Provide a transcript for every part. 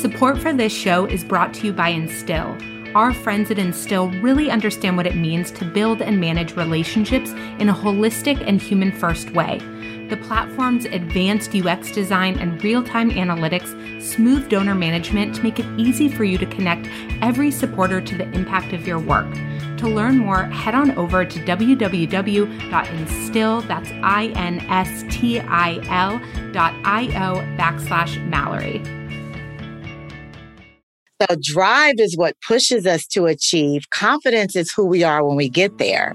Support for this show is brought to you by Instil. Our friends at Instil really understand what it means to build and manage relationships in a holistic and human first way. The platform's advanced UX design and real time analytics smooth donor management to make it easy for you to connect every supporter to the impact of your work. To learn more, head on over to www.instil, that's backslash Mallory. So drive is what pushes us to achieve. Confidence is who we are when we get there.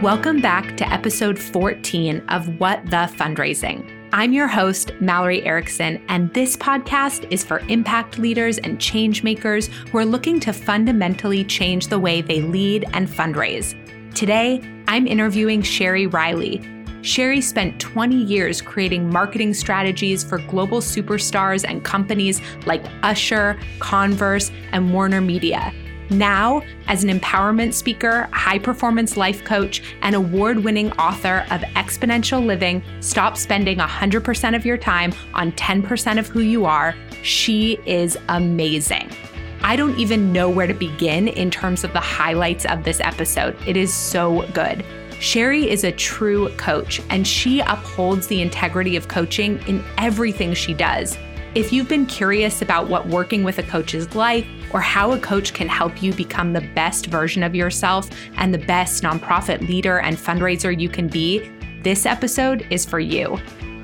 Welcome back to episode 14 of What the Fundraising. I'm your host, Mallory Erickson, and this podcast is for impact leaders and change makers who are looking to fundamentally change the way they lead and fundraise. Today, I'm interviewing Sheri Riley. Sheri spent 20 years creating marketing strategies for global superstars and companies like Usher, Converse, and Warner Media. Now, as an empowerment speaker, high performance life coach, and award winning author of Exponential Living Stop Spending 100% of Your Time on 10% of Who You Are, she is amazing. I don't even know where to begin in terms of the highlights of this episode. It is so good. Sheri is a true coach, and she upholds the integrity of coaching in everything she does. If you've been curious about what working with a coach is like, or how a coach can help you become the best version of yourself and the best nonprofit leader and fundraiser you can be, this episode is for you.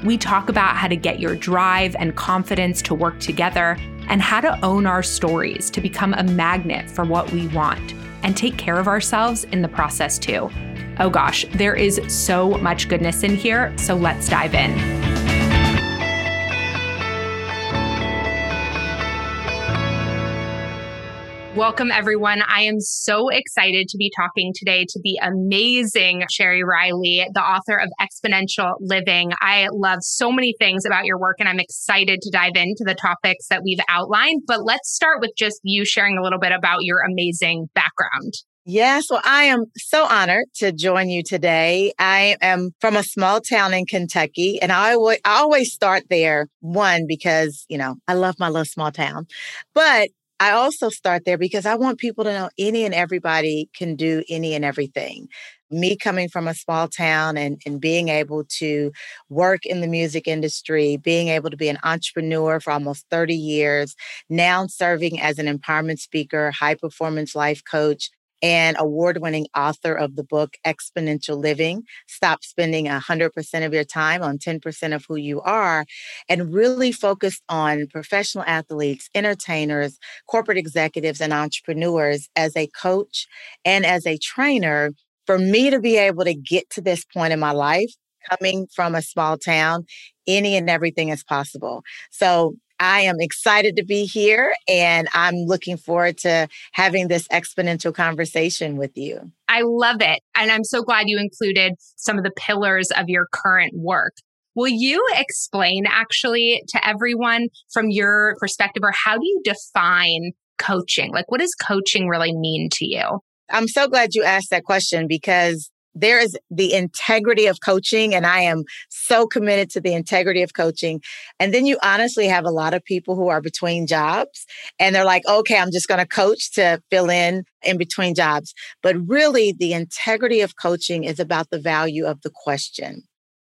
We talk about how to get your drive and confidence to work together and how to own our stories to become a magnet for what we want and take care of ourselves in the process too. Oh gosh, there is so much goodness in here, so let's dive in. Welcome, everyone. I am so excited to be talking today to the amazing Sheri Riley, the author of Exponential Living. I love so many things about your work, and I'm excited to dive into the topics that we've outlined. But let's start with just you sharing a little bit about your amazing background. Yes, well, I am so honored to join you today. I am from a small town in Kentucky, and I, w- I always start there. One, because, you know, I love my little small town, but I also start there because I want people to know any and everybody can do any and everything. Me coming from a small town and, and being able to work in the music industry, being able to be an entrepreneur for almost 30 years, now serving as an empowerment speaker, high performance life coach, and award winning author of the book Exponential Living Stop Spending 100% of Your Time on 10% of Who You Are, and really focused on professional athletes, entertainers, corporate executives, and entrepreneurs as a coach and as a trainer. For me to be able to get to this point in my life, coming from a small town, any and everything is possible. So I am excited to be here and I'm looking forward to having this exponential conversation with you. I love it. And I'm so glad you included some of the pillars of your current work. Will you explain actually to everyone from your perspective, or how do you define coaching? Like, what does coaching really mean to you? I'm so glad you asked that question because there is the integrity of coaching and i am so committed to the integrity of coaching. And then you honestly have a lot of people who are between jobs and they're like okay i'm just going to coach to fill in in between jobs. But really the integrity of coaching is about the value of the question.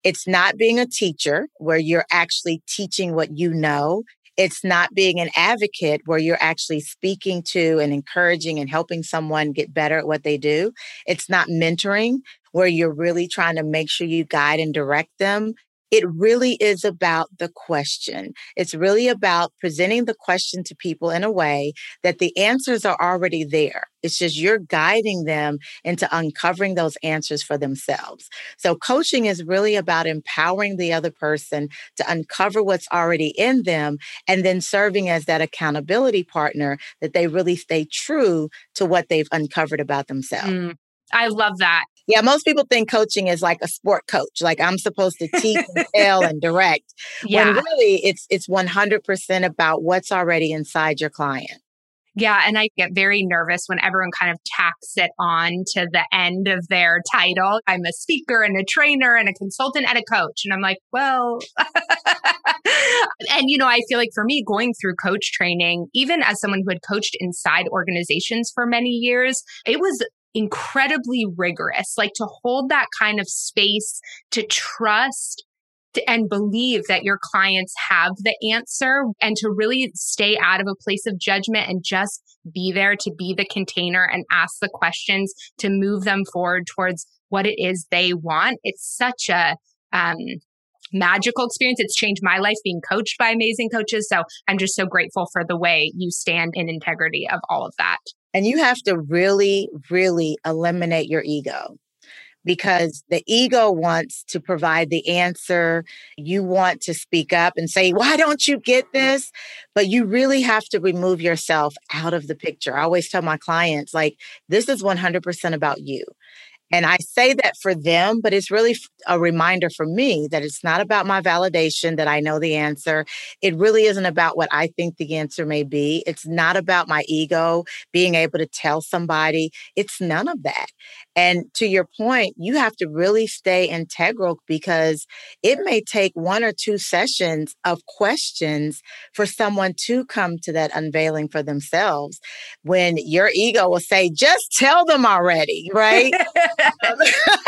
It's not being a teacher where you're actually teaching what you know it's not being an advocate where you're actually speaking to and encouraging and helping someone get better at what they do. It's not mentoring where you're really trying to make sure you guide and direct them. It really is about the question. It's really about presenting the question to people in a way that the answers are already there. It's just you're guiding them into uncovering those answers for themselves. So coaching is really about empowering the other person to uncover what's already in them and then serving as that accountability partner that they really stay true to what they've uncovered about themselves. Mm, I love that. Yeah, most people think coaching is like a sport coach. Like I'm supposed to teach and tell and direct. Yeah. When really it's it's 100% about what's already inside your client. Yeah. And I get very nervous when everyone kind of tacks it on to the end of their title. I'm a speaker and a trainer and a consultant and a coach. And I'm like, well, and you know, I feel like for me, going through coach training, even as someone who had coached inside organizations for many years, it was incredibly rigorous. Like to hold that kind of space to trust and believe that your clients have the answer and to really stay out of a place of judgment and just be there to be the container and ask the questions to move them forward towards what it is they want. It's such a, um, magical experience. It's changed my life being coached by amazing coaches. So I'm just so grateful for the way you stand in integrity of all of that. And you have to really, really eliminate your ego because the ego wants to provide the answer. You want to speak up and say, Why don't you get this? But you really have to remove yourself out of the picture. I always tell my clients, like, this is 100% about you. And I say that for them, but it's really a reminder for me that it's not about my validation that I know the answer. It really isn't about what I think the answer may be. It's not about my ego being able to tell somebody. It's none of that. And to your point, you have to really stay integral because it may take one or two sessions of questions for someone to come to that unveiling for themselves when your ego will say, just tell them already, right?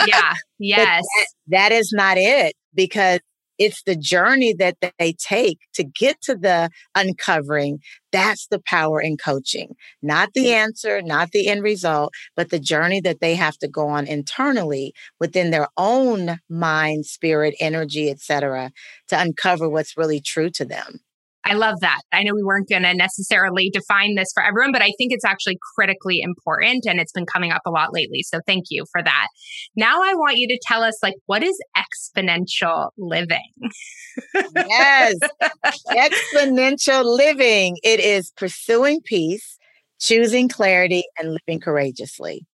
yeah. Yes. That, that is not it because it's the journey that they take to get to the uncovering. That's the power in coaching. Not the answer, not the end result, but the journey that they have to go on internally within their own mind, spirit, energy, etc., to uncover what's really true to them. I love that. I know we weren't going to necessarily define this for everyone, but I think it's actually critically important and it's been coming up a lot lately. So thank you for that. Now I want you to tell us like what is exponential living? yes. exponential living. It is pursuing peace, choosing clarity and living courageously.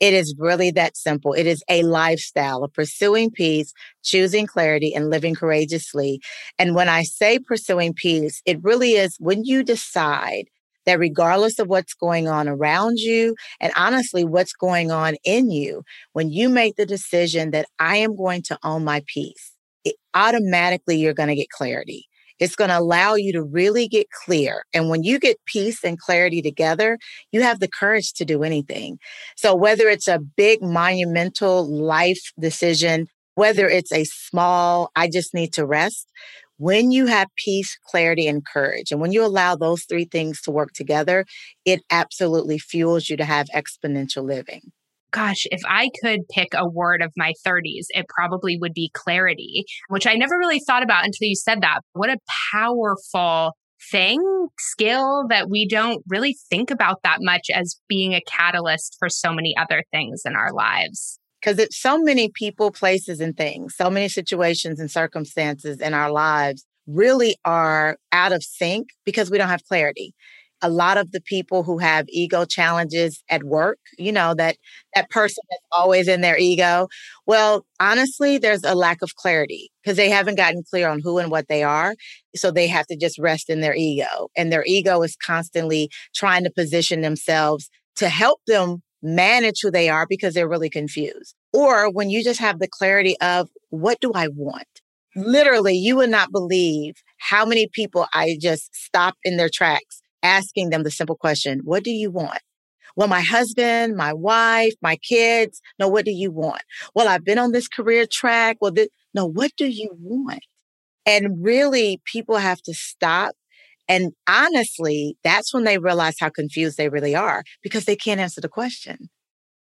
It is really that simple. It is a lifestyle of pursuing peace, choosing clarity, and living courageously. And when I say pursuing peace, it really is when you decide that regardless of what's going on around you and honestly what's going on in you, when you make the decision that I am going to own my peace, it, automatically you're going to get clarity. It's going to allow you to really get clear. And when you get peace and clarity together, you have the courage to do anything. So whether it's a big monumental life decision, whether it's a small, I just need to rest, when you have peace, clarity, and courage, and when you allow those three things to work together, it absolutely fuels you to have exponential living gosh, if I could pick a word of my 30s, it probably would be clarity, which I never really thought about until you said that. What a powerful thing, skill that we don't really think about that much as being a catalyst for so many other things in our lives. Because it's so many people, places, and things, so many situations and circumstances in our lives really are out of sync because we don't have clarity a lot of the people who have ego challenges at work, you know, that that person is always in their ego. Well, honestly, there's a lack of clarity because they haven't gotten clear on who and what they are. So they have to just rest in their ego. And their ego is constantly trying to position themselves to help them manage who they are because they're really confused. Or when you just have the clarity of what do I want? Literally, you would not believe how many people I just stop in their tracks asking them the simple question, what do you want? Well, my husband, my wife, my kids. No, what do you want? Well, I've been on this career track. Well, th- no, what do you want? And really, people have to stop. And honestly, that's when they realize how confused they really are because they can't answer the question.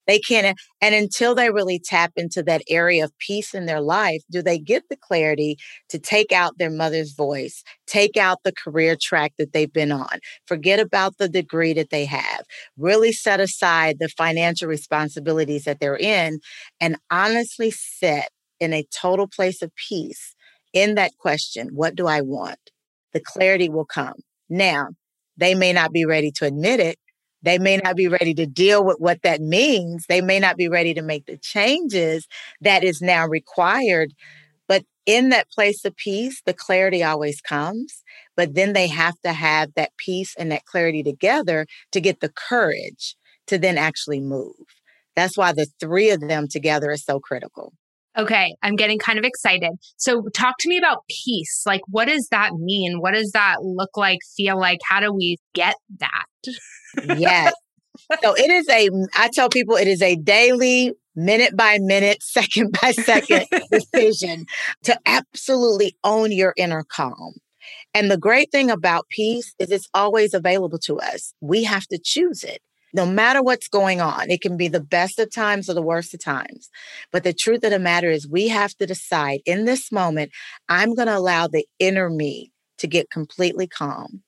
They can't, and until they really tap into that area of peace in their life, do they get the clarity to take out their mother's voice, take out the career track that they've been on, forget about the degree that they have, really set aside the financial responsibilities that they're in, and honestly sit in a total place of peace in that question what do I want? The clarity will come. Now, they may not be ready to admit it, they may not be ready to deal with what that means. They may not be ready to make the changes that is now required. But in that place of peace, the clarity always comes, but then they have to have that peace and that clarity together to get the courage to then actually move. That's why the three of them together is so critical. Okay, I'm getting kind of excited. So, talk to me about peace. Like, what does that mean? What does that look like, feel like? How do we get that? yes. So, it is a, I tell people it is a daily, minute by minute, second by second decision to absolutely own your inner calm. And the great thing about peace is it's always available to us. We have to choose it no matter what's going on. It can be the best of times or the worst of times. But the truth of the matter is, we have to decide in this moment, I'm going to allow the inner me to get completely calm.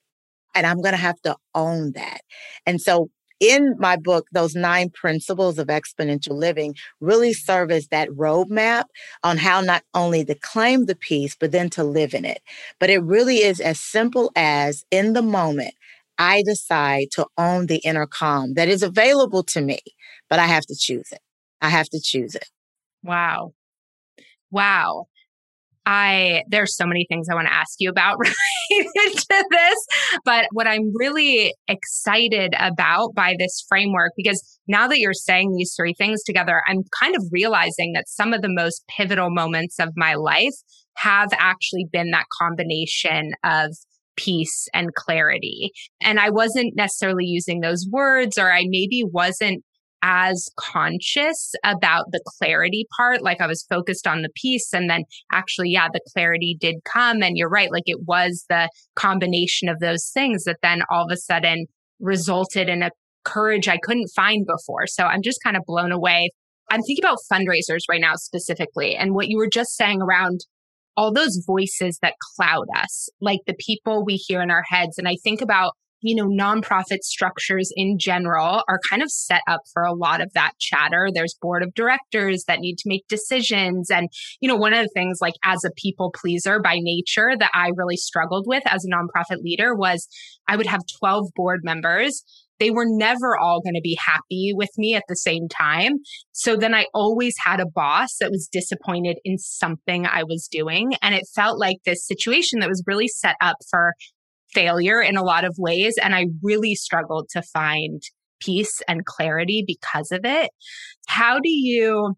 And I'm going to have to own that. And so, in my book, those nine principles of exponential living really serve as that roadmap on how not only to claim the peace, but then to live in it. But it really is as simple as in the moment, I decide to own the inner calm that is available to me, but I have to choose it. I have to choose it. Wow. Wow. I there's so many things I want to ask you about related to this, but what I'm really excited about by this framework because now that you're saying these three things together, I'm kind of realizing that some of the most pivotal moments of my life have actually been that combination of peace and clarity. And I wasn't necessarily using those words, or I maybe wasn't as conscious about the clarity part. Like I was focused on the peace. And then actually, yeah, the clarity did come. And you're right. Like it was the combination of those things that then all of a sudden resulted in a courage I couldn't find before. So I'm just kind of blown away. I'm thinking about fundraisers right now specifically. And what you were just saying around all those voices that cloud us, like the people we hear in our heads. And I think about, you know, nonprofit structures in general are kind of set up for a lot of that chatter. There's board of directors that need to make decisions. And, you know, one of the things like as a people pleaser by nature that I really struggled with as a nonprofit leader was I would have 12 board members they were never all going to be happy with me at the same time. So then I always had a boss that was disappointed in something I was doing. And it felt like this situation that was really set up for failure in a lot of ways. And I really struggled to find peace and clarity because of it. How do you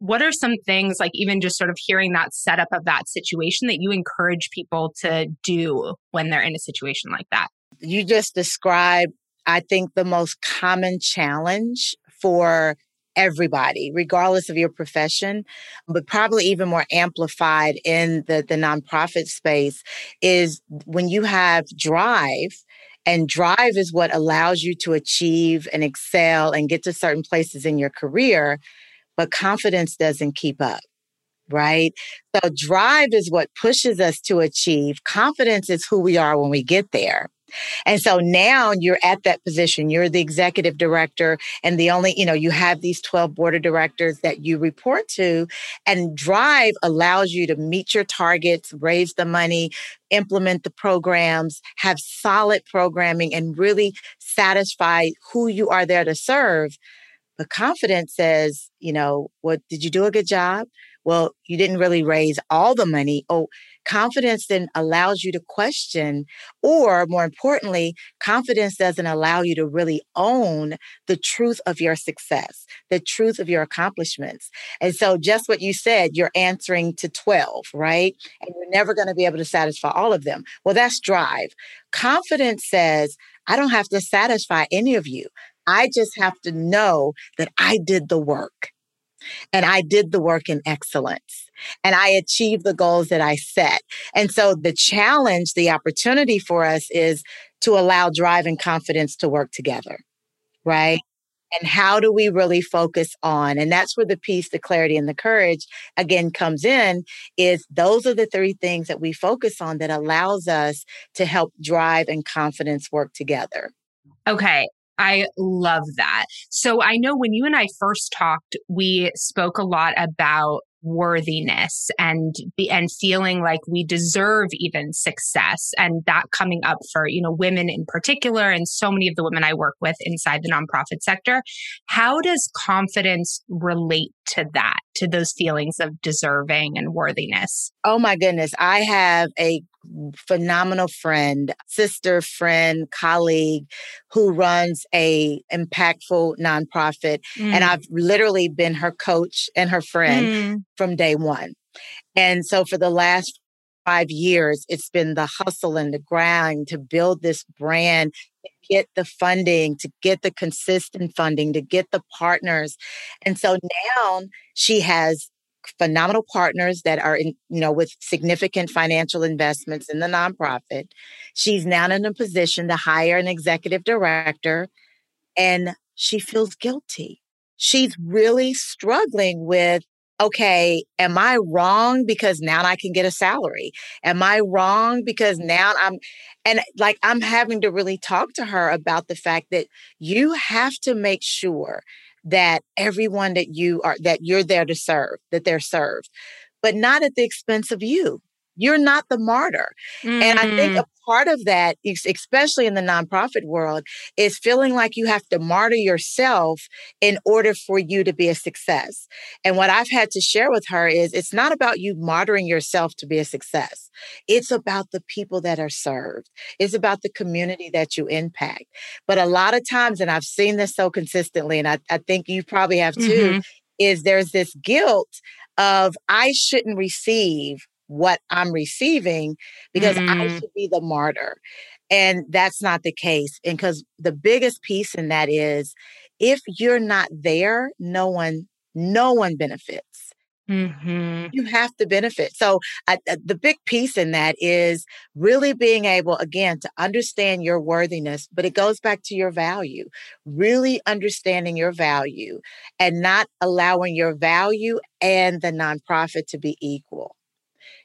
what are some things like even just sort of hearing that setup of that situation that you encourage people to do when they're in a situation like that? You just described I think the most common challenge for everybody, regardless of your profession, but probably even more amplified in the, the nonprofit space, is when you have drive. And drive is what allows you to achieve and excel and get to certain places in your career, but confidence doesn't keep up right? So drive is what pushes us to achieve. Confidence is who we are when we get there. And so now you're at that position. You're the executive director, and the only, you know, you have these 12 board of directors that you report to. And Drive allows you to meet your targets, raise the money, implement the programs, have solid programming, and really satisfy who you are there to serve. But confidence says, you know, what did you do a good job? Well, you didn't really raise all the money. Oh, confidence then allows you to question, or more importantly, confidence doesn't allow you to really own the truth of your success, the truth of your accomplishments. And so, just what you said, you're answering to 12, right? And you're never going to be able to satisfy all of them. Well, that's drive. Confidence says, I don't have to satisfy any of you. I just have to know that I did the work and I did the work in excellence and I achieved the goals that I set. And so the challenge, the opportunity for us is to allow drive and confidence to work together, right? And how do we really focus on? And that's where the peace, the clarity, and the courage again comes in. Is those are the three things that we focus on that allows us to help drive and confidence work together. Okay. I love that. So I know when you and I first talked, we spoke a lot about worthiness and be, and feeling like we deserve even success and that coming up for you know women in particular and so many of the women I work with inside the nonprofit sector. How does confidence relate to that to those feelings of deserving and worthiness? Oh my goodness. I have a phenomenal friend, sister, friend, colleague who runs a impactful nonprofit mm. and I've literally been her coach and her friend mm. from day 1. And so for the last 5 years it's been the hustle and the grind to build this brand get the funding, to get the consistent funding, to get the partners. And so now she has phenomenal partners that are in, you know, with significant financial investments in the nonprofit. She's now in a position to hire an executive director and she feels guilty. She's really struggling with okay, am I wrong because now I can get a salary? Am I wrong because now I'm, and like I'm having to really talk to her about the fact that you have to make sure that everyone that you are that you're there to serve that they're served but not at the expense of you you're not the martyr. Mm-hmm. And I think mm-hmm. a part of that, especially in the nonprofit world, is feeling like you have to martyr yourself in order for you to be a success. And what I've had to share with her is it's not about you martyring yourself to be a success. It's about the people that are served. It's about the community that you impact. But a lot of times, and I've seen this so consistently, and I, I think you probably have too, mm-hmm. is there's this guilt of I shouldn't receive what I'm receiving because mm-hmm. I should be the martyr. And that's not the case. And because the biggest piece in that is if you're not there, no one, no one benefits. Mm-hmm. You have to benefit. So, uh, the big piece in that is really being able, again, to understand your worthiness, but it goes back to your value, really understanding your value and not allowing your value and the nonprofit to be equal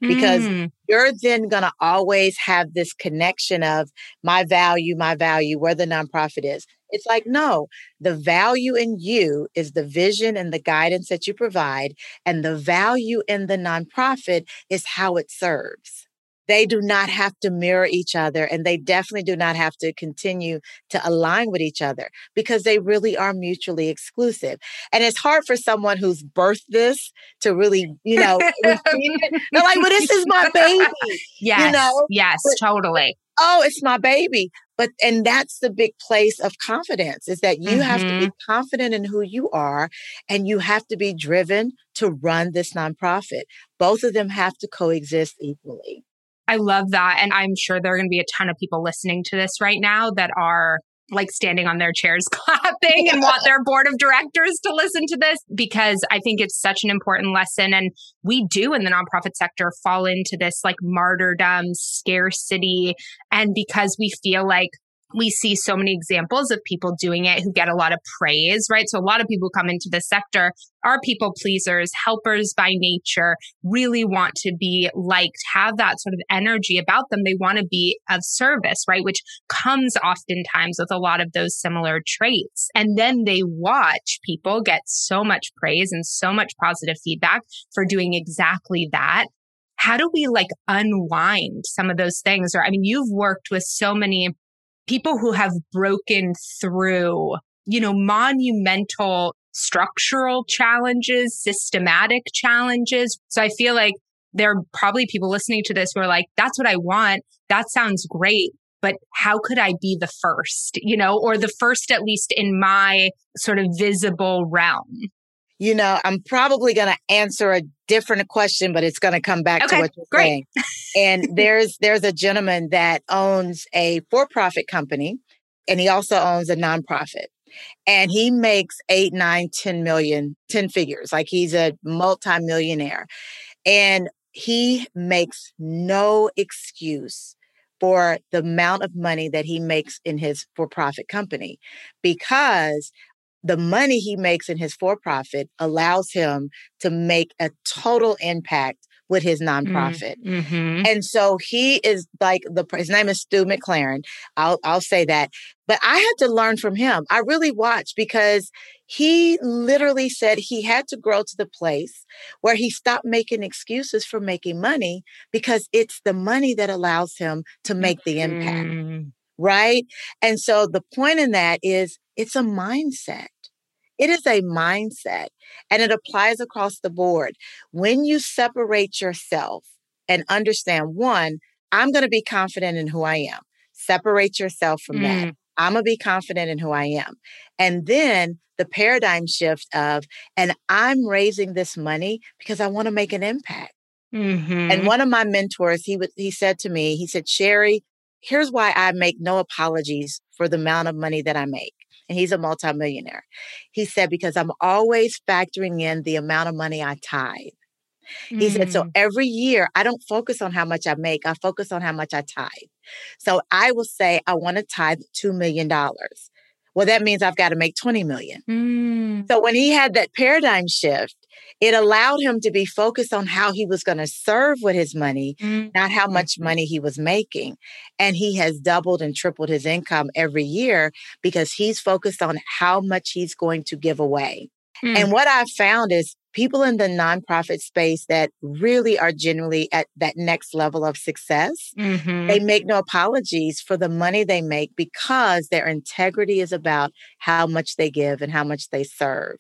because mm. you're then going to always have this connection of my value, my value, where the nonprofit is. It's like, no, the value in you is the vision and the guidance that you provide, and the value in the nonprofit is how it serves they do not have to mirror each other and they definitely do not have to continue to align with each other because they really are mutually exclusive. And it's hard for someone who's birthed this to really, you know, They're like, well, this is my baby. Yes. You know? Yes, but, totally. Oh, it's my baby. But and that's the big place of confidence is that you mm-hmm. have to be mm-hmm. confident in who you are and you have to be driven to run this nonprofit. Both of them have to coexist equally. I love that. And I'm sure there are going to be a ton of people listening to this right now that are like standing on their chairs clapping and want their board of directors to listen to this because I think it's such an important lesson. And we do in the nonprofit sector fall into this like martyrdom, scarcity. And because we feel like we see so many examples of people doing it who get a lot of praise, right? So a lot of people come into the sector are people pleasers, helpers by nature, really want to be liked, have that sort of energy about them. They want to be of service, right? Which comes oftentimes with a lot of those similar traits. And then they watch people get so much praise and so much positive feedback for doing exactly that how do we like unwind some of those things? Or, I mean, you've worked with so many people who have broken through, you know, monumental structural challenges, systematic challenges. So I feel like there are probably people listening to this who are like, that's what I want. That sounds great. But how could I be the first, you know, or the first at least in my sort of visible realm? You know, I'm probably going to answer a different question, but it's going to come back okay, to what you're great. saying. and there's there's a gentleman that owns a for-profit company, and he also owns a nonprofit. And he makes eight, nine, ten million, ten figures. Like he's a multimillionaire. And he makes no excuse for the amount of money that he makes in his for profit company because the money he makes in his for profit allows him to make a total impact with his nonprofit. Mm-hmm. And so he is like the his name is Stu McLaren. I'll I'll say that. But I had to learn from him. I really watched because he literally said he had to grow to the place where he stopped making excuses for making money because it's the money that allows him to make the impact. Mm. Right? And so the point in that is it's a mindset. It is a mindset and it applies across the board. When you separate yourself and understand one, I'm going to be confident in who I am. Separate yourself from that. Mm. I'm going to be confident in who I am. And then the paradigm shift of, and I'm raising this money because I want to make an impact. Mhm. And one of my mentors, he would, he said to me, he said, Sheri, here's why I make no apologies for the amount of money that I make. And he's a multimillionaire. He said, because I'm always factoring in the amount of money I tithe. He said, so Mm. every year I don't focus on how much I make, I focus on how much I tithe. So I will say, I want to tithe $2 million. Well, that means I've got to make 20 million. Mm. So when he had that paradigm shift, it allowed him to be focused on how he was going to serve with his money, Mm. not how much Mhm. money he was making. And he has doubled and tripled his income every year because he's focused on how much he's going to give away. Mm. And what I've found is people in the nonprofit space that really are generally at that next level of success, Mhm. they make no apologies for the money they make because their integrity is about how much they give and how much they serve.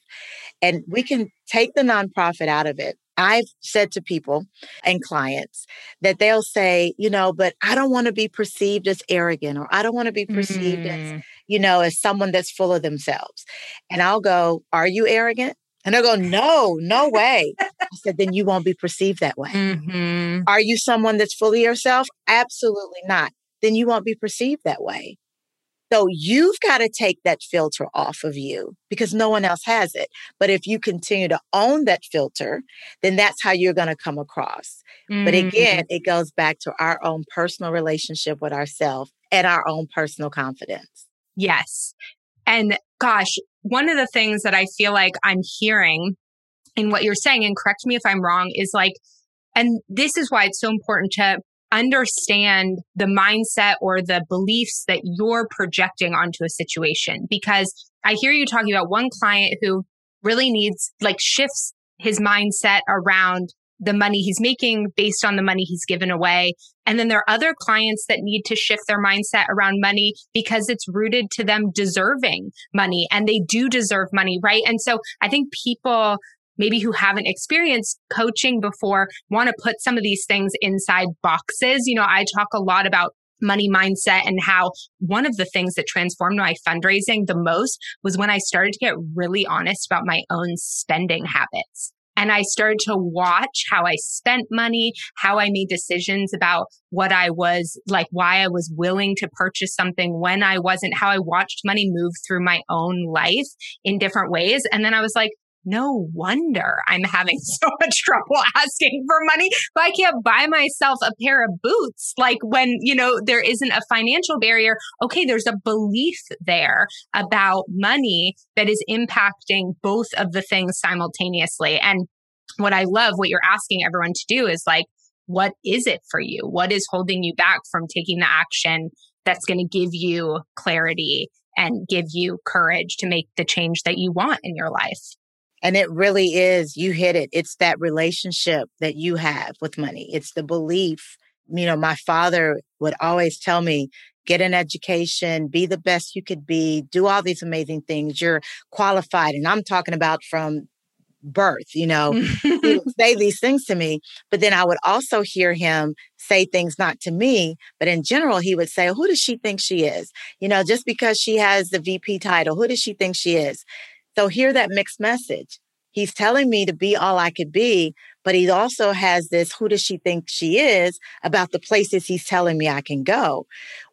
And we can take the nonprofit out of it. I've said to people and clients that they'll say, you know, but I don't want to be perceived as arrogant or I don't want to be perceived as, Mm. you know, as someone that's full of themselves. And I'll go, Are you arrogant? And i'll go, No, no way. I said, Then you won't be perceived that way. Mhm. Are you someone that's fully yourself? Absolutely not. Then you won't be perceived that way. So you've got to take that filter off of you because no one else has it. But if you continue to own that filter, then that's how you're going to come across. But Mm. again, it goes back to our own personal relationship with ourselves and our own personal confidence. Yes. And gosh, one of the things that I feel like I'm hearing in what you're saying, and correct me if I'm wrong, is like, and this is why it's so important to understand the mindset or the beliefs that you're projecting onto a situation. Because I hear you talking about one client who really needs, like, shifts his mindset around the money he's making based on the money he's given away. And then there are other clients that need to shift their mindset around money because it's rooted to them deserving money and they do deserve money, right? And so I think people maybe who haven't experienced coaching before want to put some of these things inside boxes. You know, I talk a lot about money mindset and how one of the things that transformed my fundraising the most was when I started to get really honest about my own spending habits. And I started to watch how I spent money, how I made decisions about what I was like, why I was willing to purchase something when I wasn't, how I watched money move through my own life in different ways. And then I was like, no wonder I'm having so much trouble asking for money. But I can't buy myself a pair of boots. Like when, you know, there isn't a financial barrier. Okay, there's a belief there about money that is impacting both of the things simultaneously. And what I love, what you're asking everyone to do is like, what is it for you? What is holding you back from taking the action that's going to give you clarity and give you courage to make the change that you want in your life? And it really is, you hit it. It's that relationship that you have with money. It's the belief. You know, my father would always tell me, get an education, be the best you could be, do all these amazing things. You're qualified. And I'm talking about from birth, you know, he would say these things to me. But then I would also hear him say things not to me, but in general, he would say, Who does she think she is? You know, just because she has the VP title, who does she think she is? So hear that mixed message. He's telling me to be all I could be, but he also has this who does she think she is about the places he's telling me I can go.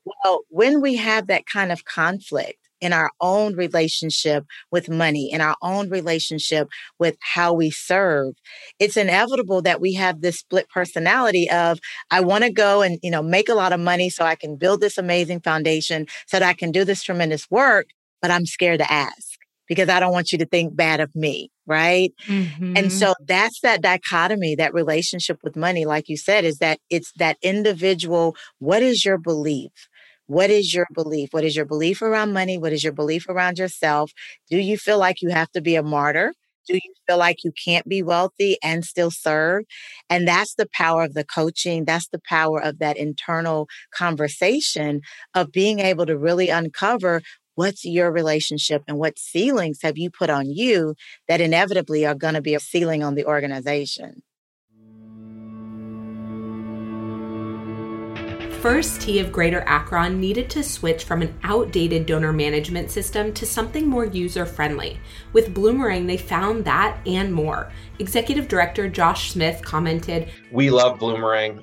Well, when we have that kind of conflict in our own relationship with money, in our own relationship with how we serve, it's inevitable that we have this split personality of I want to go and, you know, make a lot of money so I can build this amazing foundation so that I can do this tremendous work, but I'm scared to ask because I don't want you to think bad of me, right? Mm-hmm. And so that's that dichotomy, that relationship with money, like you said, is that it's that individual. What is your belief? What is your belief? What is your belief around money? What is your belief around yourself? Do you feel like you have to be a martyr? Do you feel like you can't be wealthy and still serve? And that's the power of the coaching. That's the power of that internal conversation of being able to really uncover what's your relationship and what ceilings have you put on you that inevitably are going to be a ceiling on the organization? First Tee of Greater Akron needed to switch from an outdated donor management system to something more user friendly. With Bloomerang, they found that and more. Executive Director Josh Smith commented We love Bloomerang.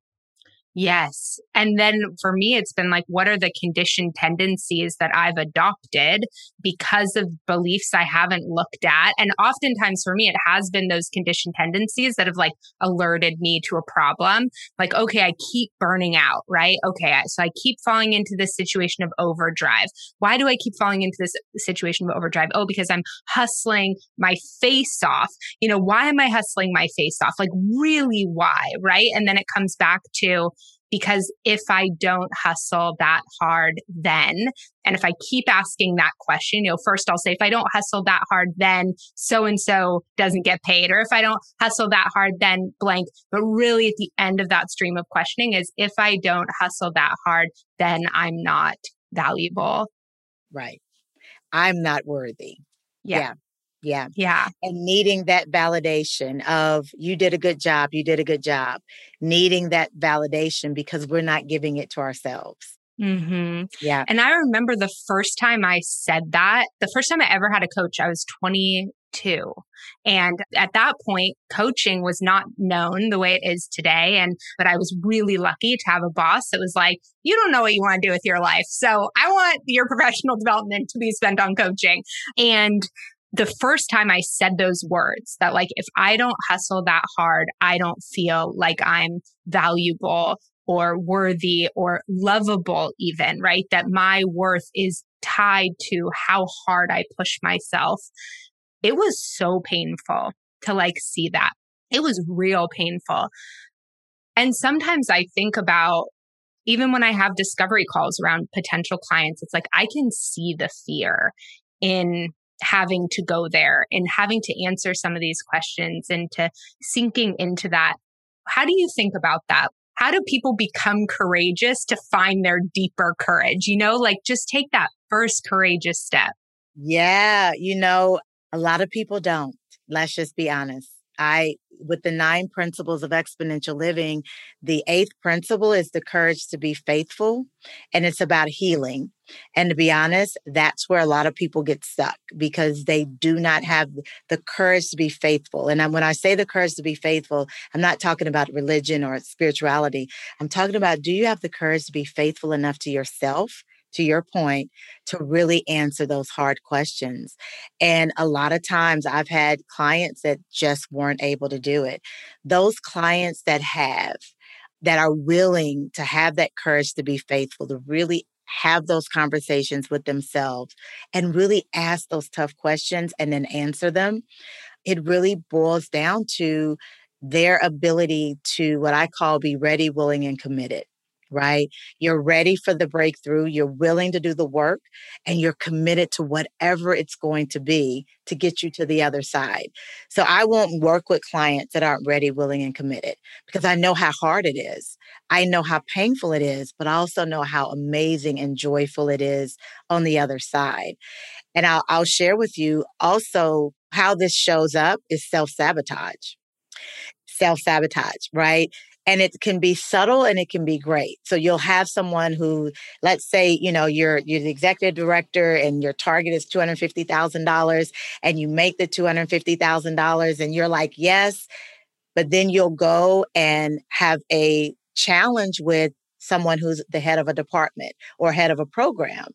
Yes. And then for me, it's been like, what are the conditioned tendencies that I've adopted because of beliefs I haven't looked at? And oftentimes for me, it has been those conditioned tendencies that have like alerted me to a problem. Like, okay, I keep burning out, right? Okay. So I keep falling into this situation of overdrive. Why do I keep falling into this situation of overdrive? Oh, because I'm hustling my face off. You know, why am I hustling my face off? Like, really, why? Right. And then it comes back to, because if I don't hustle that hard, then, and if I keep asking that question, you know, first I'll say, if I don't hustle that hard, then so and so doesn't get paid. Or if I don't hustle that hard, then blank. But really at the end of that stream of questioning is if I don't hustle that hard, then I'm not valuable. Right. I'm not worthy. Yeah. yeah. Yeah. Yeah. And needing that validation of you did a good job, you did a good job. Needing that validation because we're not giving it to ourselves. Mm-hmm. Yeah. And I remember the first time I said that, the first time I ever had a coach, I was 22. And at that point, coaching was not known the way it is today. And, but I was really lucky to have a boss that was like, you don't know what you want to do with your life. So I want your professional development to be spent on coaching. And the first time I said those words that like, if I don't hustle that hard, I don't feel like I'm valuable or worthy or lovable even, right? That my worth is tied to how hard I push myself. It was so painful to like see that. It was real painful. And sometimes I think about even when I have discovery calls around potential clients, it's like I can see the fear in having to go there and having to answer some of these questions and to sinking into that. How do you think about that? How do people become courageous to find their deeper courage? You know, like just take that first courageous step. Yeah. You know, a lot of people don't. Let's just be honest. I, with the nine principles of exponential living, the eighth principle is the courage to be faithful, and it's about healing. And to be honest, that's where a lot of people get stuck because they do not have the courage to be faithful. And when I say the courage to be faithful, I'm not talking about religion or spirituality. I'm talking about do you have the courage to be faithful enough to yourself to your point, to really answer those hard questions. And a lot of times I've had clients that just weren't able to do it. Those clients that have, that are willing to have that courage to be faithful, to really have those conversations with themselves and really ask those tough questions and then answer them. It really boils down to their ability to what I call be ready, willing, and committed right? You're ready for the breakthrough. You're willing to do the work and you're committed to whatever it's going to be to get you to the other side. So I won't work with clients that aren't ready, willing, and committed because I know how hard it is. I know how painful it is, but I also know how amazing and joyful it is on the other side. And I'll, I'll share with you also how this shows up is self sabotage self sabotage, right? And it can be subtle and it can be great so you'll have someone who let's say you know you're you're the executive director and your target is $250000 and you make the $250000 and you're like yes but then you'll go and have a challenge with someone who's the head of a department or head of a program.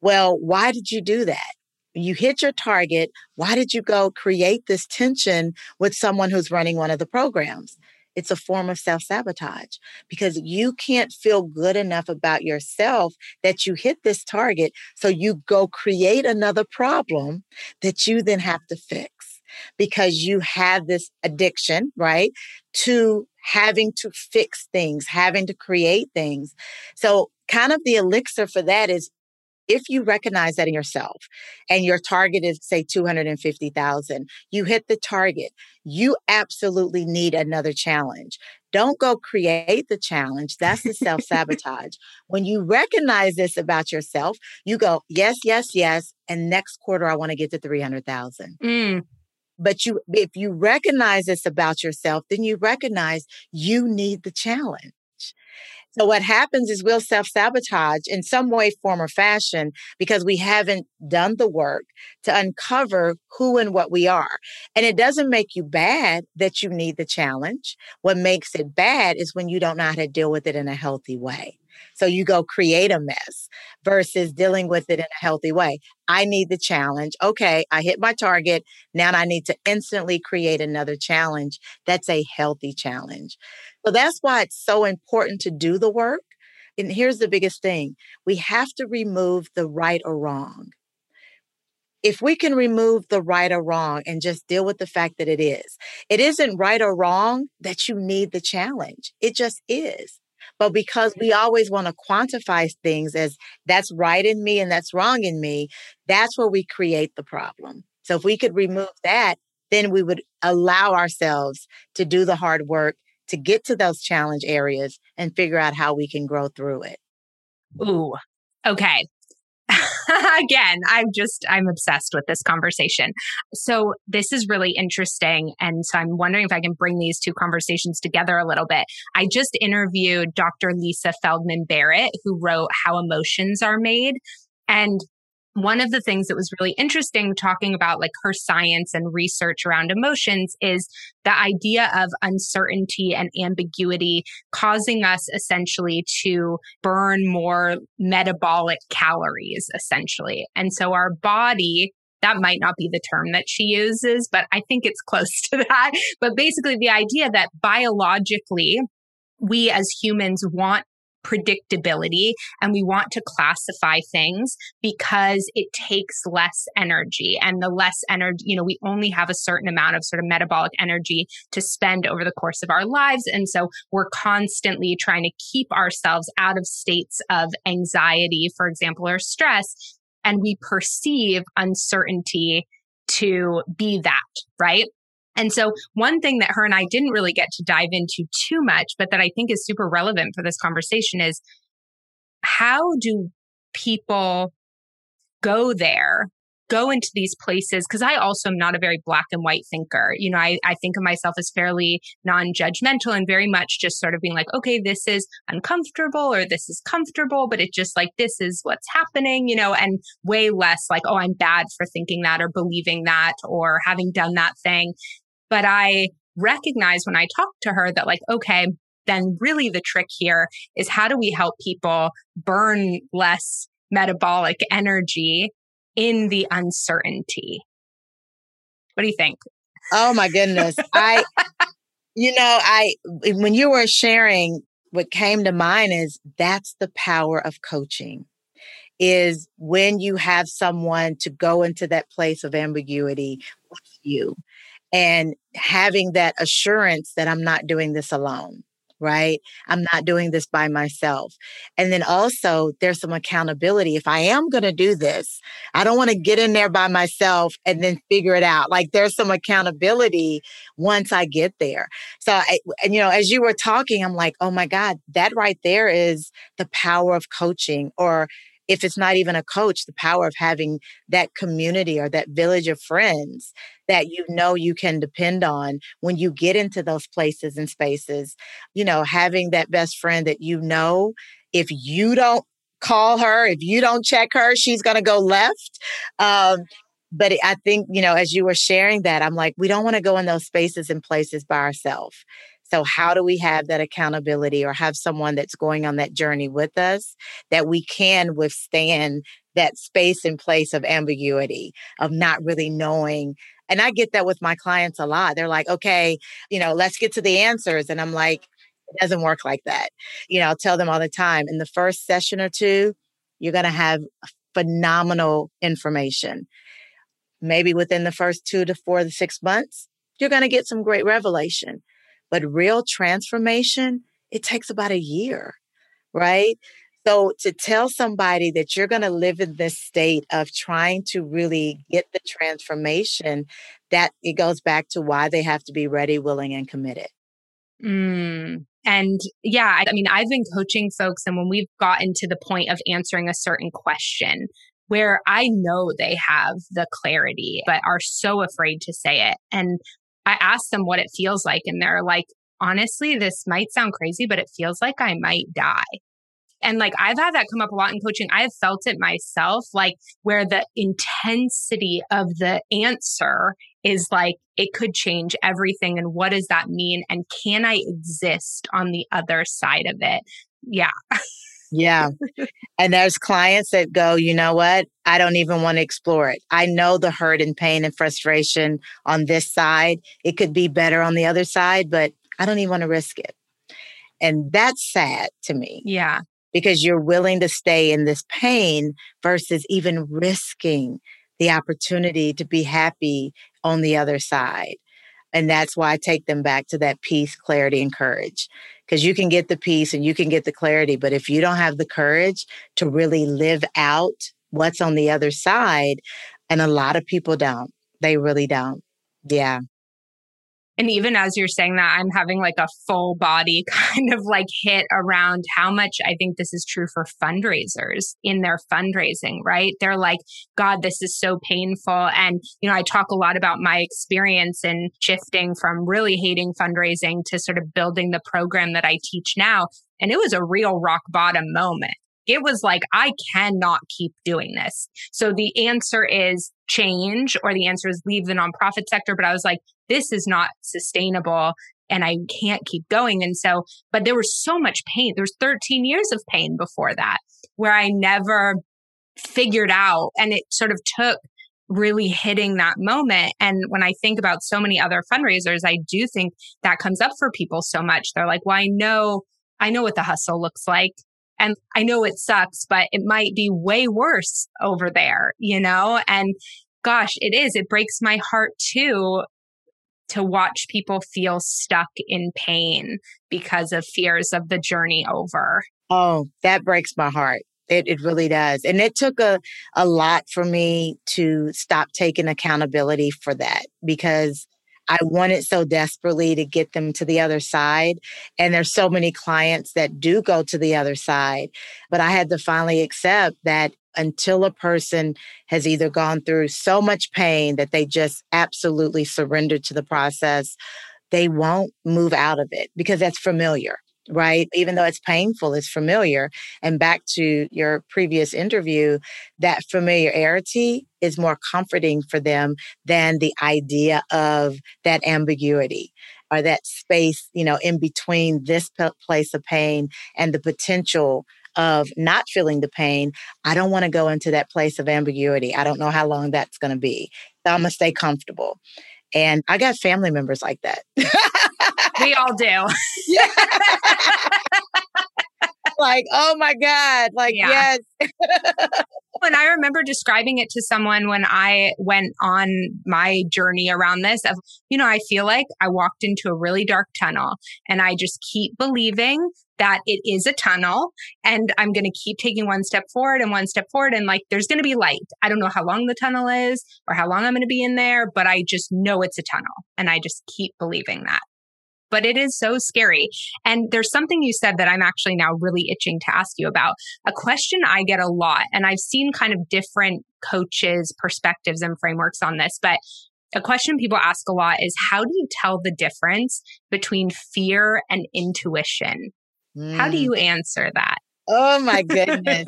Well, why did you do that? You hit your target. Why did you go create this tension with someone who's running one of the programs? It's a form of self sabotage because you can't feel good enough about yourself that you hit this target. So you go create another problem that you then have to fix because you have this addiction, right? To having to fix things, having to create things. So, kind of the elixir for that is if you recognize that in yourself and your target is say 250,000, you hit the target, you absolutely need another challenge. Don't go create the challenge. That's the self sabotage. when you recognize this about yourself, you go, yes, yes, yes. And next quarter, I want to get to 300,000. Mm. But you, if you recognize this about yourself, then you recognize you need the challenge. So what happens is we'll self sabotage in some way, form, or fashion because we haven't done the work to uncover who and what we are. And it doesn't make you bad that you need the challenge. What makes it bad is when you don't know how to deal with it in a healthy way. So you go create a mess versus dealing with it in a healthy way. I need the challenge. Okay, I hit my target. Now I need to instantly create another challenge. That's a healthy challenge. So that's why it's so important to do the work. And here's the biggest thing we have to remove the right or wrong. If we can remove the right or wrong and just deal with the fact that it is, it isn't right or wrong that you need the challenge. It just is. But because we always want to quantify things as that's right in me and that's wrong in me, that's where we create the problem. So if we could remove that, then we would allow ourselves to do the hard work to get to those challenge areas and figure out how we can grow through it. Ooh, okay. Again, I'm just, I'm obsessed with this conversation. So, this is really interesting. And so, I'm wondering if I can bring these two conversations together a little bit. I just interviewed Dr. Lisa Feldman Barrett, who wrote How Emotions Are Made. And one of the things that was really interesting talking about like her science and research around emotions is the idea of uncertainty and ambiguity causing us essentially to burn more metabolic calories essentially and so our body that might not be the term that she uses, but I think it's close to that. But basically, the idea that biologically, we as humans want predictability and we want to classify things because it takes less energy. And the less energy you know we only have a certain amount of sort of metabolic energy to spend over the course of our lives. And so we're constantly trying to keep ourselves out of states of anxiety for example or stress and we perceive uncertainty to be that right and so, one thing that her and I didn't really get to dive into too much, but that I think is super relevant for this conversation is how do people go there, go into these places? Because I also am not a very black and white thinker. You know, I, I think of myself as fairly non judgmental and very much just sort of being like, okay, this is uncomfortable or this is comfortable, but it's just like, this is what's happening, you know, and way less like, oh, I'm bad for thinking that or believing that or having done that thing. But I recognize when I talk to her that, like, okay, then really the trick here is how do we help people burn less metabolic energy in the uncertainty? What do you think? Oh my goodness. I, you know, I, when you were sharing, what came to mind is that's the power of coaching is when you have someone to go into that place of ambiguity with you and having that assurance that I'm not doing this alone, right? I'm not doing this by myself. And then also, there's some accountability. If I am going to do this, I don't want to get in there by myself and then figure it out. Like there's some accountability once I get there. So, I, and you know, as you were talking, I'm like, oh my God, that right there is the power of coaching or if it's not even a coach, the power of having that community or that village of friends that you know you can depend on when you get into those places and spaces. You know, having that best friend that you know, if you don't call her, if you don't check her, she's going to go left. Um, but I think, you know, as you were sharing that, I'm like, we don't want to go in those spaces and places by ourselves. So, how do we have that accountability or have someone that's going on that journey with us that we can withstand that space and place of ambiguity, of not really knowing? And I get that with my clients a lot. They're like, okay, you know, let's get to the answers. And I'm like, it doesn't work like that. You know, I'll tell them all the time in the first session or two, you're going to have phenomenal information. Maybe within the first two to four to six months, you're going to get some great revelation. But real transformation, it takes about a year, right? So to tell somebody that you're going to live in this state of trying to really get the transformation, that it goes back to why they have to be ready, willing, and committed. Mm. And yeah, I mean, I've been coaching folks, and when we've gotten to the point of answering a certain question, where I know they have the clarity, but are so afraid to say it. And I ask them what it feels like, and they're like, honestly, this might sound crazy, but it feels like I might die. And like I've had that come up a lot in coaching. I have felt it myself, like where the intensity of the answer is like, it could change everything. And what does that mean? And can I exist on the other side of it? Yeah. Yeah. and there's clients that go, you know what? I don't even want to explore it. I know the hurt and pain and frustration on this side. It could be better on the other side, but I don't even want to risk it. And that's sad to me. Yeah. Because you're willing to stay in this pain versus even risking the opportunity to be happy on the other side. And that's why I take them back to that peace, clarity, and courage because you can get the peace and you can get the clarity. But if you don't have the courage to really live out what's on the other side, and a lot of people don't, they really don't. Yeah. And even as you're saying that, I'm having like a full body kind of like hit around how much I think this is true for fundraisers in their fundraising, right? They're like, God, this is so painful. And, you know, I talk a lot about my experience in shifting from really hating fundraising to sort of building the program that I teach now. And it was a real rock bottom moment. It was like, I cannot keep doing this. So the answer is change, or the answer is leave the nonprofit sector. But I was like, this is not sustainable and I can't keep going. And so, but there was so much pain. There was 13 years of pain before that where I never figured out and it sort of took really hitting that moment. And when I think about so many other fundraisers, I do think that comes up for people so much. They're like, well, I know, I know what the hustle looks like. And I know it sucks, but it might be way worse over there, you know? And gosh, it is. It breaks my heart too to watch people feel stuck in pain because of fears of the journey over. Oh, that breaks my heart. It, it really does. And it took a, a lot for me to stop taking accountability for that because I wanted so desperately to get them to the other side. And there's so many clients that do go to the other side. But I had to finally accept that until a person has either gone through so much pain that they just absolutely surrender to the process, they won't move out of it because that's familiar right? Even though it's painful, it's familiar. And back to your previous interview, that familiarity is more comforting for them than the idea of that ambiguity or that space, you know, in between this place of pain and the potential of not feeling the pain. I don't want to go into that place of ambiguity. I don't know how long that's going to be. I'm going to stay comfortable. And I got family members like that. we all do. Yeah. like, oh my God. Like, yeah. yes. and I remember describing it to someone when I went on my journey around this of, you know, I feel like I walked into a really dark tunnel and I just keep believing that it is a tunnel and I'm going to keep taking one step forward and one step forward. And like, there's going to be light. I don't know how long the tunnel is or how long I'm going to be in there, but I just know it's a tunnel and I just keep believing that but it is so scary. And there's something you said that I'm actually now really itching to ask you about. A question I get a lot, and I've seen kind of different coaches' perspectives and frameworks on this, but a question people ask a lot is how do you tell the difference between fear and intuition? Mm. How do mm. you answer that? Oh my goodness.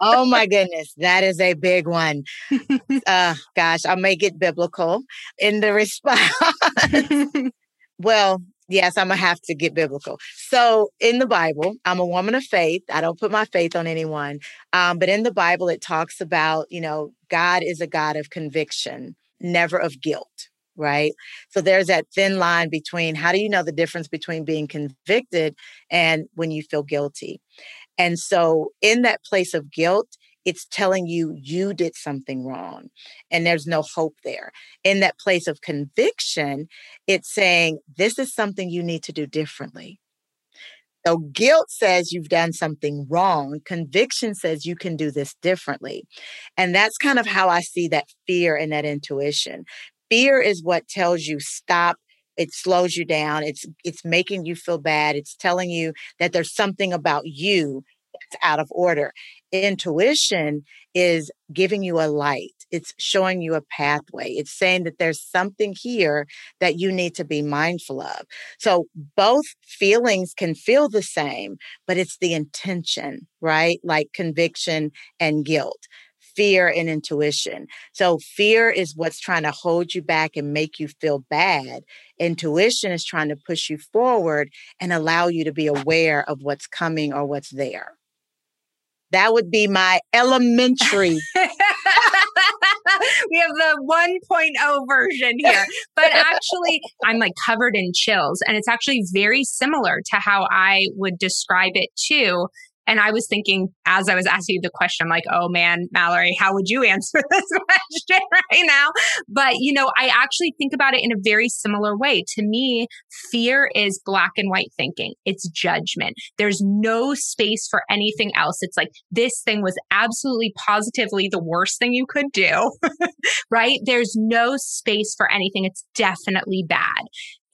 oh my goodness, that is a big one. uh, gosh, I'll make it biblical in the response. well, yes, I'm gonna have to get biblical. So in the Bible, I'm a woman of faith. I don't put my faith on anyone. Um, but in the Bible, it talks about, you know, God is a God of conviction, never of guilt right? So there's that thin line between how do you know the difference between being convicted and when you feel guilty? And so in that place of guilt, it's telling you you did something wrong and there's no hope there. In that place of conviction, it's saying this is something you need to do differently. So guilt says you've done something wrong. Conviction says you can do this differently. And that's kind of how I see that fear and that intuition fear is what tells you stop it slows you down it's it's making you feel bad it's telling you that there's something about you that's out of order intuition is giving you a light it's showing you a pathway it's saying that there's something here that you need to be mindful of so both feelings can feel the same but it's the intention right like conviction and guilt fear and intuition. So fear is what's trying to hold you back and make you feel bad. Intuition is trying to push you forward and allow you to be aware of what's coming or what's there. That would be my elementary. we have the 1.0 version here. But actually, I'm like covered in chills. And it's actually very similar to how I would describe it too. And I was thinking as I was asking you the question, I'm like, oh man, Mallory, how would you answer this question right now? But, you know, I actually think about it in a very similar way. To me, fear is black and white thinking, it's judgment. There's no space for anything else. It's like, this thing was absolutely positively the worst thing you could do, right? There's no space for anything. It's definitely bad.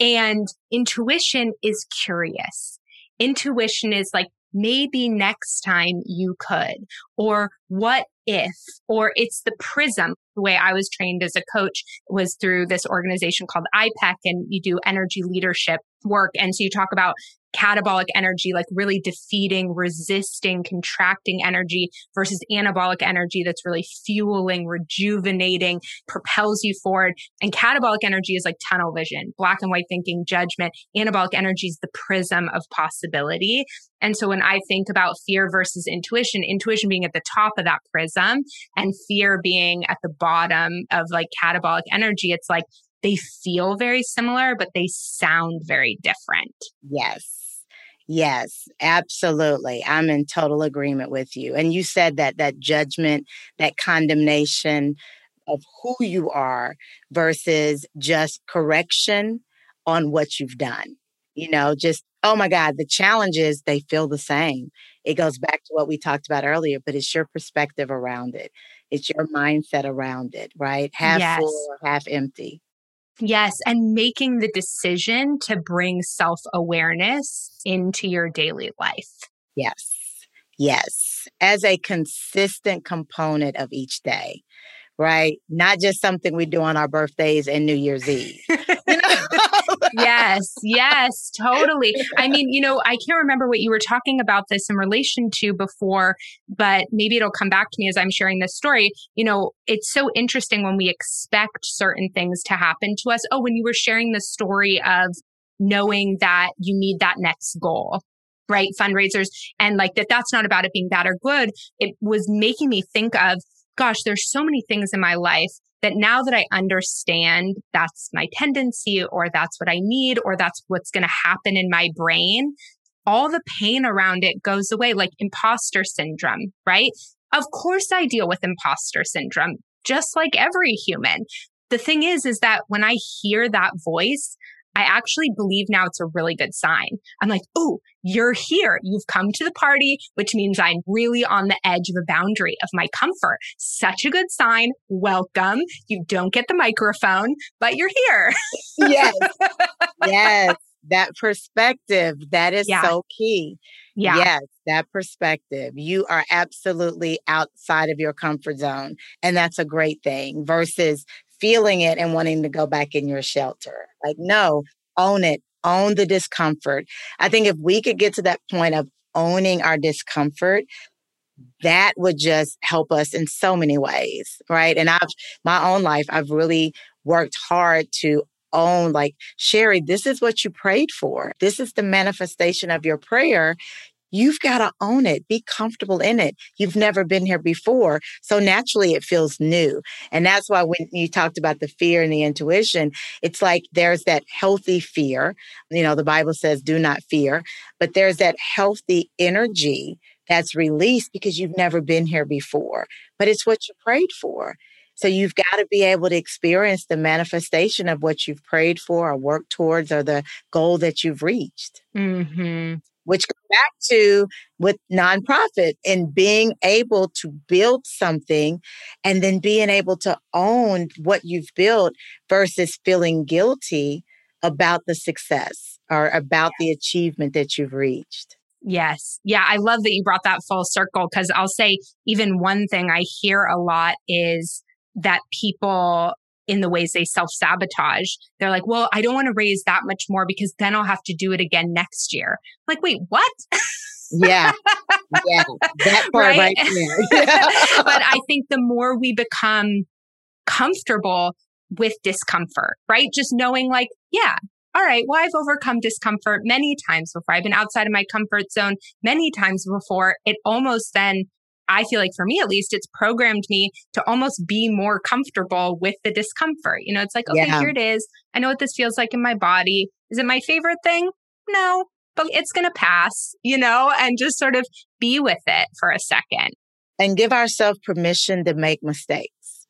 And intuition is curious. Intuition is like maybe next time you could, or what if, or it's the prism. The way I was trained as a coach was through this organization called IPEC, and you do energy leadership work. And so you talk about catabolic energy, like really defeating, resisting, contracting energy versus anabolic energy that's really fueling, rejuvenating, propels you forward. And catabolic energy is like tunnel vision, black and white thinking, judgment. Anabolic energy is the prism of possibility. And so when I think about fear versus intuition, intuition being at the top of that prism and fear being at the bottom of like catabolic energy, it's like they feel very similar, but they sound very different. Yes. Yes, absolutely. I'm in total agreement with you. And you said that that judgment, that condemnation of who you are versus just correction on what you've done. You know, just, oh my God, the challenges, they feel the same. It goes back to what we talked about earlier, but it's your perspective around it. It's your mindset around it, right? Half yes. full or half empty. Yes. And making the decision to bring self awareness into your daily life. Yes. Yes. As a consistent component of each day, right? Not just something we do on our birthdays and New Year's Eve. yes, yes, totally. I mean, you know, I can't remember what you were talking about this in relation to before, but maybe it'll come back to me as I'm sharing this story. You know, it's so interesting when we expect certain things to happen to us. Oh, when you were sharing the story of knowing that you need that next goal right fundraisers and like that that's not about it being bad or good it was making me think of gosh there's so many things in my life that now that I understand that's my tendency or that's what I need or that's what's going to happen in my brain, all the pain around it goes away, like imposter syndrome, right? Of course, I deal with imposter syndrome, just like every human. The thing is, is that when I hear that voice, I actually believe now it's a really good sign. I'm like, oh, you're here. You've come to the party, which means I'm really on the edge of a boundary of my comfort. Such a good sign. Welcome. You don't get the microphone, but you're here. yes. Yes. That perspective, that is yeah. so key. Yeah. Yes, that perspective. You are absolutely outside of your comfort zone. And that's a great thing versus feeling it and wanting to go back in your shelter. Like, no, own it, own the discomfort. I think if we could get to that point of owning our discomfort, that would just help us in so many ways, right? And I've, my own life, I've really worked hard to own, like, Sheri, this is what you prayed for. This is the manifestation of your prayer. You've got to own it, be comfortable in it. You've never been here before. So naturally, it feels new. And that's why when you talked about the fear and the intuition, it's like there's that healthy fear. You know, the Bible says, do not fear, but there's that healthy energy that's released because you've never been here before, but it's what you prayed for. So you've got to be able to experience the manifestation of what you've prayed for or worked towards or the goal that you've reached. Mm-hmm which goes back to with nonprofit and being able to build something and then being able to own what you've built versus feeling guilty about the success or about the achievement that you've reached. Yes. Yeah. I love that you brought that full circle because I'll say, even one thing I hear a lot is that people in the ways they self sabotage. They're like, well, I don't want to raise that much more because then I'll have to do it again next year. I'm like, wait, what? yeah. Yeah. That part right, right there. but I think the more we become comfortable with discomfort, right? Just knowing like, yeah, all right, well, I've overcome discomfort many times before. I've been outside of my comfort zone many times before. It almost then I feel like for me at least, it's programmed me to almost be more comfortable with the discomfort. You know, it's like, okay, yeah. here it is. I know what this feels like in my body. Is it my favorite thing? No, but it's going to pass, you know, and just sort of be with it for a second. And give ourselves permission to make mistakes.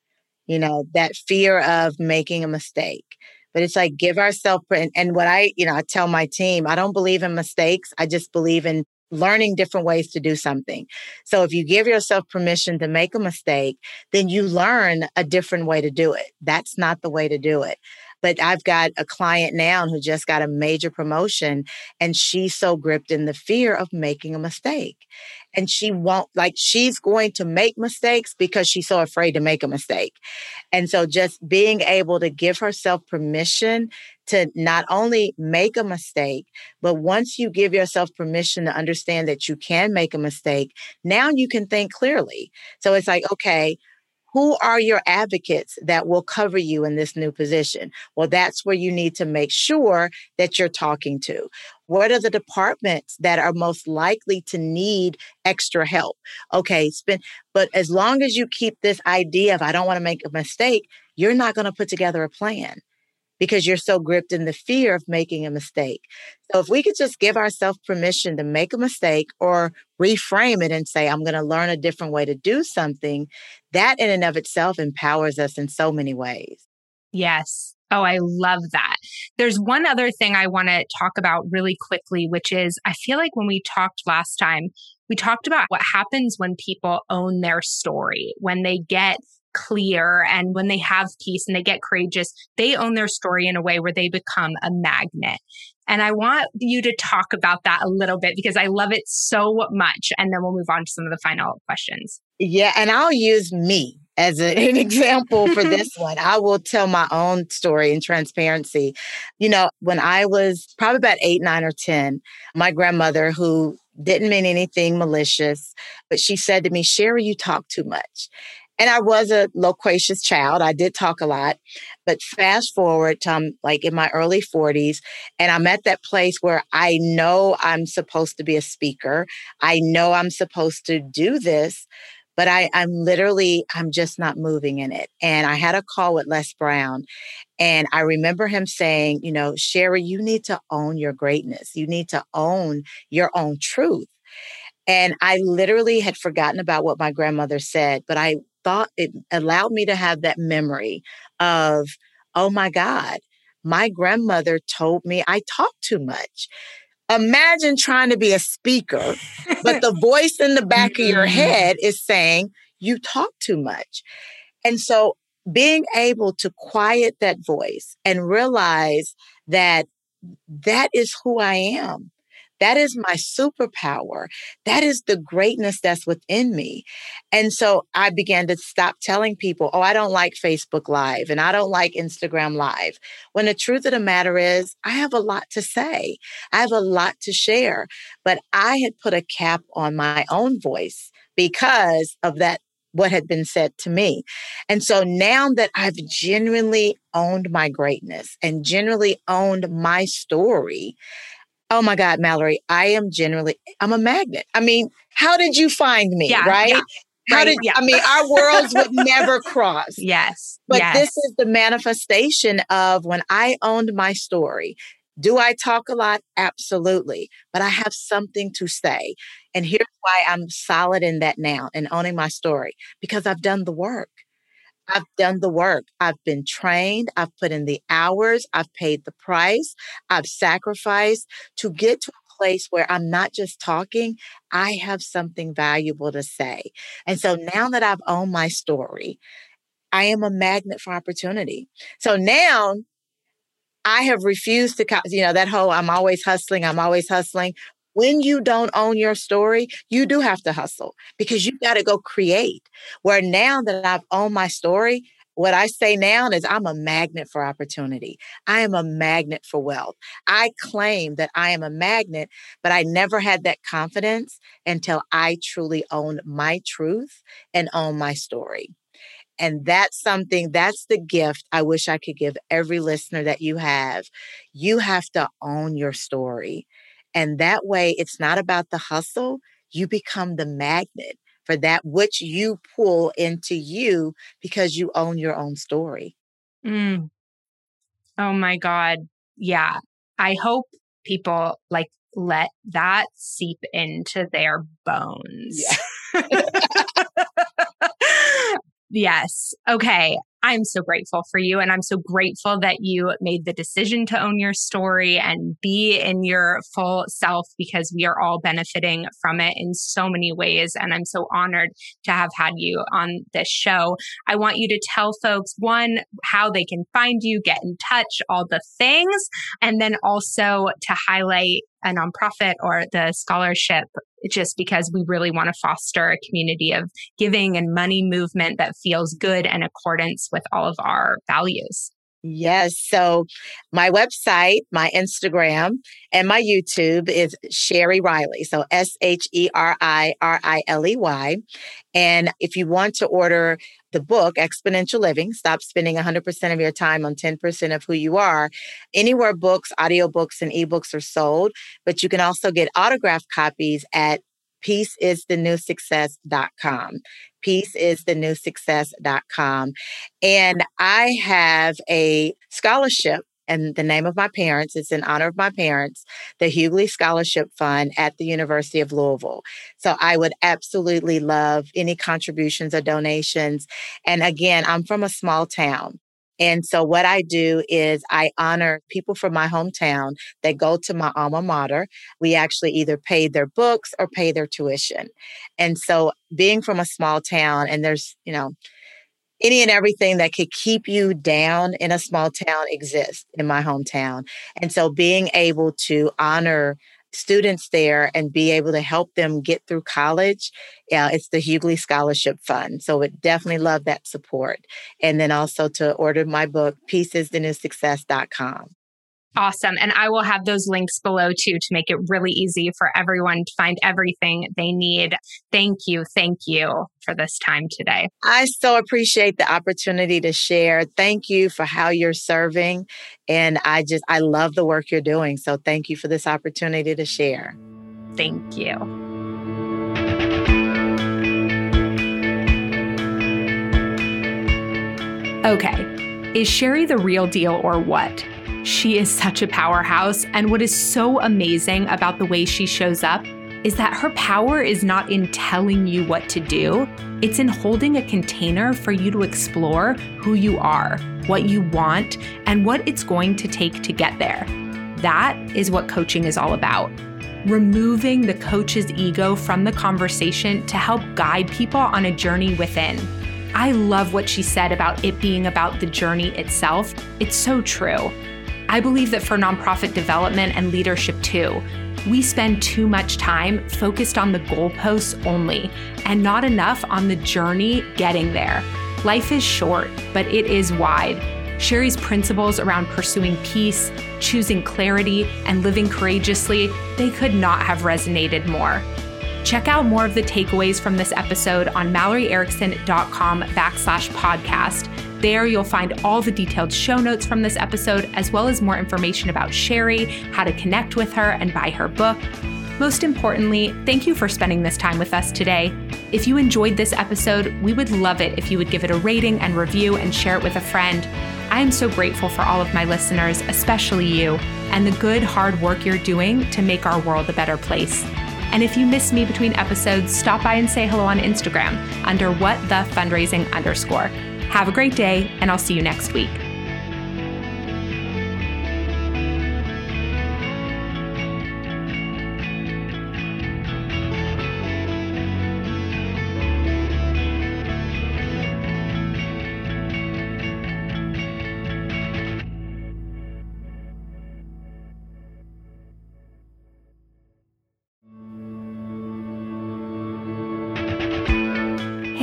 You know, that fear of making a mistake. But it's like give ourselves, and, and what I, you know, I tell my team, I don't believe in mistakes. I just believe in learning different ways to do something. So if you give yourself permission to make a mistake, then you learn a different way to do it. That's not the way to do it. But I've got a client now who just got a major promotion and she's so gripped in the fear of making a mistake. And she won't, like, she's going to make mistakes because she's so afraid to make a mistake. And so just being able to give herself permission to not only make a mistake, but once you give yourself permission to understand that you can make a mistake, now you can think clearly. So it's like, okay, who are your advocates that will cover you in this new position? Well, that's where you need to make sure that you're talking to. What are the departments that are most likely to need extra help? Okay, spend, but as long as you keep this idea of I don't want to make a mistake, you're not going to put together a plan because you're so gripped in the fear of making a mistake. So if we could just give ourselves permission to make a mistake or reframe it and say, I'm going to learn a different way to do something, that in and of itself empowers us in so many ways. Yes. Oh, I love that. There's one other thing I want to talk about really quickly, which is I feel like when we talked last time, we talked about what happens when people own their story, when they get clear and when they have peace and they get courageous, they own their story in a way where they become a magnet. And I want you to talk about that a little bit because I love it so much. And then we'll move on to some of the final questions. Yeah. And I'll use me as a, an example for this one. I will tell my own story in transparency. You know, when I was probably about eight, nine, or 10, my grandmother, who didn't mean anything malicious, but she said to me, Sheri, you talk too much. And I was a loquacious child. I did talk a lot. But fast forward to um, like in my early 40s, and I'm at that place where I know I'm supposed to be a speaker. I know I'm supposed to do this, but I, I'm literally, I'm just not moving in it. And I had a call with Les Brown, and I remember him saying, you know, Sheri, you need to own your greatness. You need to own your own truth. And I literally had forgotten about what my grandmother said, but I thought it allowed me to have that memory of, oh my God, my grandmother told me I talk too much. Imagine trying to be a speaker, but the voice in the back of your mm-hmm. head is saying you talk too much. And so being able to quiet that voice and realize that that is who I am. That is my superpower. That is the greatness that's within me. And so I began to stop telling people, oh, I don't like Facebook Live and I don't like Instagram Live. When the truth of the matter is, I have a lot to say, I have a lot to share. But I had put a cap on my own voice because of that what had been said to me. And so now that I've genuinely owned my greatness and genuinely owned my story, oh my God, Mallory, I am generally, I'm a magnet. I mean, how did you find me? Yeah, right? Yeah. How right, did yeah. I mean our worlds would never cross? Yes. But yes. this is the manifestation of when I owned my story. Do I talk a lot? Absolutely. But I have something to say. And here's why I'm solid in that now and owning my story because I've done the work. I've done the work. I've been trained. I've put in the hours. I've paid the price. I've sacrificed to get to a place where I'm not just talking, I have something valuable to say. And so now that I've owned my story, I am a magnet for opportunity. So now I have refused to, you know, that whole I'm always hustling, I'm always hustling. When you don't own your story, you do have to hustle because you got to go create. Where now that I've owned my story, what I say now is I'm a magnet for opportunity. I am a magnet for wealth. I claim that I am a magnet, but I never had that confidence until I truly owned my truth and owned my story. And that's something, that's the gift I wish I could give every listener that you have. You have to own your story. And that way, it's not about the hustle. You become the magnet for that which you pull into you because you own your own story. Mm. Oh my God. Yeah. I hope people like let that seep into their bones. Yeah. Yes. Okay. I'm so grateful for you. And I'm so grateful that you made the decision to own your story and be in your full self because we are all benefiting from it in so many ways. And I'm so honored to have had you on this show. I want you to tell folks one, how they can find you, get in touch, all the things, and then also to highlight a nonprofit or the scholarship just because we really want to foster a community of giving and money movement that feels good and accordance with all of our values. Yes. So my website, my Instagram, and my YouTube is Sheri Riley. So S H E R I R I L E Y. And if you want to order the book, Exponential Living, Stop Spending 100% of Your Time on 10% of Who You Are, anywhere books, audiobooks, and ebooks are sold. But you can also get autographed copies at peaceisthenewsuccess.com. Peaceisthenewsuccess.com. And I have a scholarship and the name of my parents. It's in honor of my parents, the Hughley Scholarship Fund at the University of Louisville. So I would absolutely love any contributions or donations. And again, I'm from a small town. And so what I do is I honor people from my hometown that go to my alma mater. We actually either pay their books or pay their tuition. And so being from a small town and there's, you know, any and everything that could keep you down in a small town exists in my hometown. And so being able to honor students there and be able to help them get through college, uh, it's the Hughley Scholarship Fund. So would definitely love that support. And then also to order my book, peaceisthenewsuccess.com. Awesome. And I will have those links below too to make it really easy for everyone to find everything they need. Thank you. Thank you for this time today. I so appreciate the opportunity to share. Thank you for how you're serving. And I just, I love the work you're doing. So thank you for this opportunity to share. Thank you. Okay. Is Sheri the real deal or what? She is such a powerhouse. And what is so amazing about the way she shows up is that her power is not in telling you what to do, it's in holding a container for you to explore who you are, what you want, and what it's going to take to get there. That is what coaching is all about. Removing the coach's ego from the conversation to help guide people on a journey within. I love what she said about it being about the journey itself. It's so true. I believe that for nonprofit development and leadership too, we spend too much time focused on the goalposts only and not enough on the journey getting there. Life is short, but it is wide. Sheri's principles around pursuing peace, choosing clarity, and living courageously, they could not have resonated more. Check out more of the takeaways from this episode on malloryerickson.com backslash podcast. There, you'll find all the detailed show notes from this episode, as well as more information about Sheri, how to connect with her, and buy her book. Most importantly, thank you for spending this time with us today. If you enjoyed this episode, we would love it if you would give it a rating and review and share it with a friend. I am so grateful for all of my listeners, especially you, and the good, hard work you're doing to make our world a better place. And if you miss me between episodes, stop by and say hello on Instagram under what the fundraising underscore. Have a great day, and I'll see you next week.